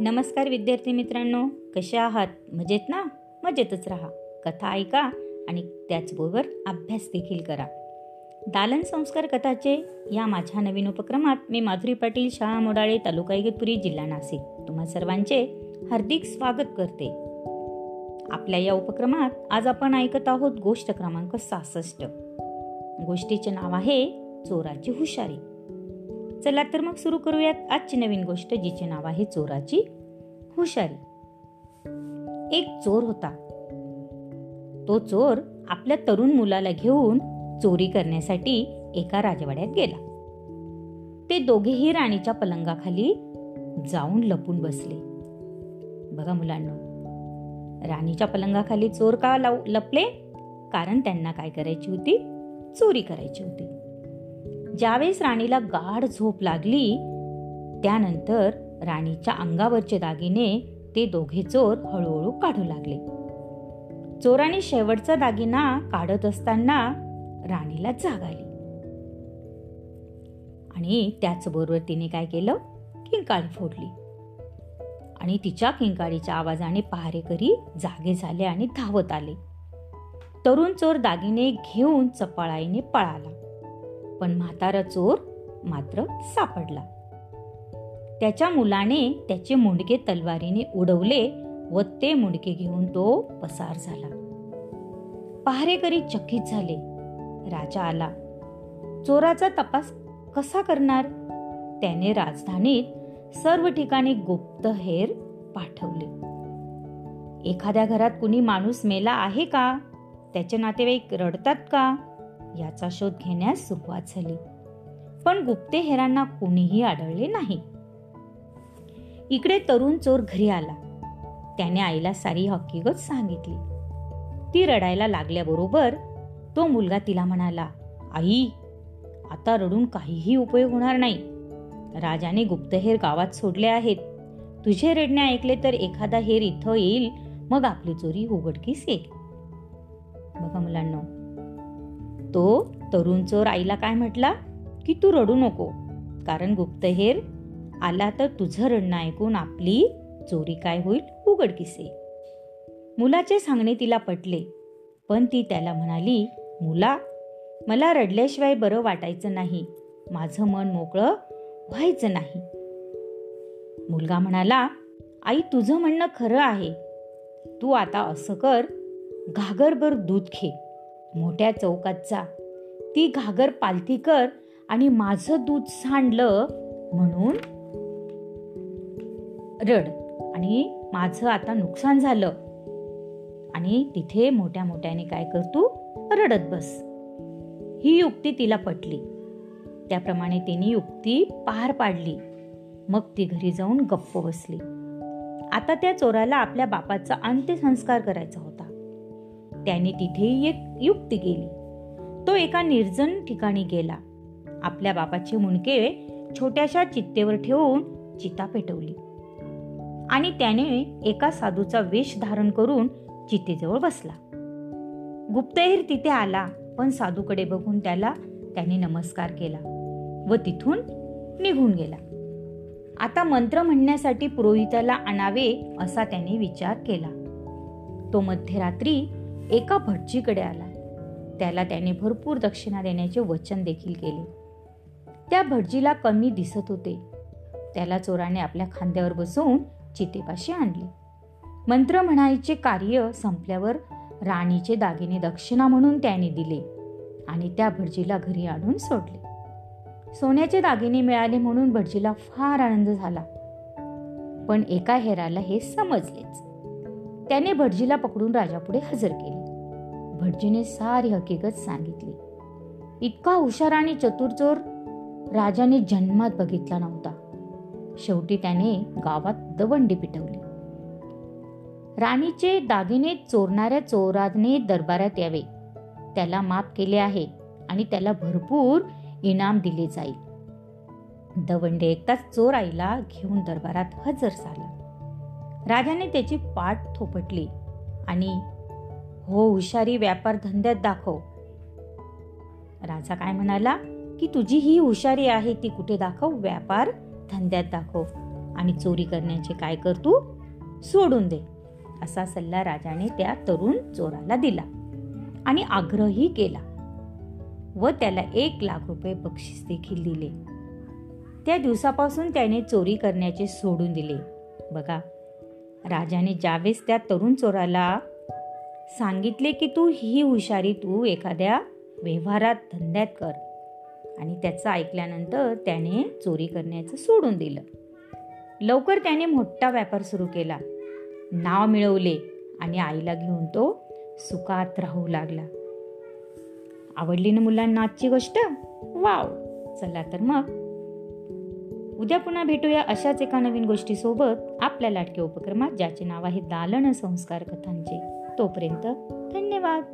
नमस्कार विद्यार्थी मित्रांनो कसे आहात? मजेत ना? मजेतच राहा. कथा ऐका आणि त्याचबरोबर अभ्यास देखील करा. दालन संस्कार कथाचे या माझ्या नवीन उपक्रमात मी माधुरी पाटील शाळा मोडाळे तालुका इगतपुरी जिल्हा नाशिक तुम्हा सर्वांचे हार्दिक स्वागत करते. आपल्या या उपक्रमात आज आपण ऐकत आहोत गोष्ट क्रमांक सहासष्ट. गोष्टीचे नाव आहे चोराची हुशारी. चला तर मग सुरू करूयात आजची नवीन गोष्ट जिचे नाव आहे चोराची हुशारी. एक चोर होता. तो चोर आपल्या तरुण मुलाला घेऊन चोरी करण्यासाठी एका राजवाड्यात गेला. ते दोघेही राणीच्या पलंगाखाली जाऊन लपून बसले. बघा मुलांना राणीच्या पलंगाखाली चोर का लपले? कारण त्यांना काय करायची होती? चोरी करायची होती. ज्यावेळेस राणीला गाढ झोप लागली त्यानंतर राणीच्या अंगावरचे दागिने ते दोघे चोर हळूहळू काढू लागले. चोराने शेवटचा दागिना काढत असताना राणीला जाग आली. आणि त्याचबरोबर तिने काय केलं? किंकाळी फोडली. आणि तिच्या किंकाळीच्या आवाजाने पहारेकरी जागे झाले आणि धावत आले. तरुण चोर दागिने घेऊन चपळाईने पळाला. पण म्हातारा चोर मात्र सापडला. त्याच्या मुलाने त्याचे मुंडके तलवारीने उडवले व ते मुंडके घेऊन तो पसार झाला. पहारेकरी चकित झाले. राजा आला. चोराचा तपास कसा करणार? त्याने राजधानीत सर्व ठिकाणी गुप्त हेर पाठवले. एखाद्या घरात कुणी माणूस मेला आहे का? त्याचे नातेवाईक रडतात का? याचा शोध घेण्यास सुरुवात झाली. पण गुप्तेहेरांना कोणीही आढळले नाही. इकडे तरुण चोर घरी आला. त्याने आईला सारी हकीकत सांगितली. ती रडायला लागल्याबरोबर तो मुलगा तिला म्हणाला आई आता रडून काहीही उपयोग होणार नाही. राजाने गुप्तहेर गावात सोडले आहेत. तुझे रडणे ऐकले तर एखादा हेर इथं येईल मग आपली चोरी उघडकीस येईल. बघा मुलांना तो तरुण चोर आईला काय म्हटला? की तू रडू नको. कारण गुप्तहेर आला तर तुझं रडणं ऐकून आपली चोरी काय होईल उघडकीसे मुलाचे सांगणे तिला पटले पण ती त्याला म्हणाली मुला मला रडल्याशिवाय बरं वाटायचं नाही. माझं मन मोकळं व्हायचं नाही. मुलगा म्हणाला आई तुझं म्हणणं खरं आहे. तू आता असं कर घागरभर दूध घे. मोठ्या चौकात जा. ती घागर पालथी कर आणि माझं दूध सांडलं म्हणून रड आणि माझं आता नुकसान झालं. आणि तिथे मोठ्या मोठ्याने काय कर तू? रडत बस. ही युक्ती तिला पटली. त्याप्रमाणे तिने युक्ती पार पाडली. मग ती घरी जाऊन गप्प बसली. आता त्या चोराला आपल्या बापाचा अंत्यसंस्कार करायचा होता. त्याने तिथेही एक युक्ती केली तो एका निर्जन ठिकाणी गेला. आपल्या बापाचे मुंडके छोट्याशा चित्तेवर ठेवून चिता पेटवली. आणि त्याने एका साधूचा वेश धारण करून चितेजवळ बसला. गुप्तहेर तिथे आला पण साधूकडे बघून त्याला त्याने नमस्कार केला व तिथून निघून गेला. आता मंत्र म्हणण्यासाठी पुरोहिताला आणावे असा त्याने विचार केला. तो मध्यरात्री एका भटजीकडे आला. त्याला त्याने भरपूर दक्षिणा देण्याचे वचन देखील केले. त्या भटजीला कमी दिसत होते. त्याला चोराने आपल्या खांद्यावर बसवून चितेपाशी आणले. मंत्र म्हणायचे कार्य संपल्यावर राणीचे दागिने दक्षिणा म्हणून त्याने दिले आणि त्या भटजीला घरी आणून सोडले. सोन्याचे दागिने मिळाले म्हणून भटजीला फार आनंद झाला. पण एका हेराला हे समजलेच. त्याने भटजीला पकडून राजापुढे हजर केले. भटजीने सारी हकीकत सांगितली. इतका हुशार आणि चतुर चोर राजाने जन्मात बघितला नव्हता. शेवटी त्याने गावात दवंडी पिटवली. राणीचे दागिने चोरणाऱ्या चोराने दरबारात यावे. त्याला माफ केले आहे आणि त्याला भरपूर इनाम दिले जाईल. दवंडे एकताच चोर आईला घेऊन दरबारात हजर झाला. राजाने त्याची पाठ थोपटली आणि हो हुशारी व्यापार धंद्यात दाखव. राजा काय म्हणाला? की तुझी ही हुशारी आहे ती कुठे दाखव? व्यापार धंद्यात दाखव. आणि चोरी करण्याचे काय कर तू? सोडून दे. असा सल्ला राजाने त्या तरुण चोराला दिला. आणि आग्रहही केला. व त्याला एक लाख रुपये बक्षीस देखील दिले. त्या दिवसापासून त्याने चोरी करण्याचे सोडून दिले. बघा राजाने ज्यावेळेस त्या तरुण चोराला सांगितले की तू ही हुशारी तू एखाद्या व्यवहारात धंद्यात कर. आणि त्याचं ऐकल्यानंतर त्याने चोरी करण्याचं सोडून दिलं. लवकर त्याने मोठा व्यापार सुरू केला. नाव मिळवले आणि आईला घेऊन तो सुखात राहू लागला. आवडली ना मुलांना आजची गोष्ट? वाव! चला तर मग. उद्या पुन्हा भेटूया अशाच एका नवीन गोष्टीसोबत आपल्या लाटके उपक्रमात ज्याचे नाव आहे दालन संस्कार कथांचे. तोपर्यंत धन्यवाद.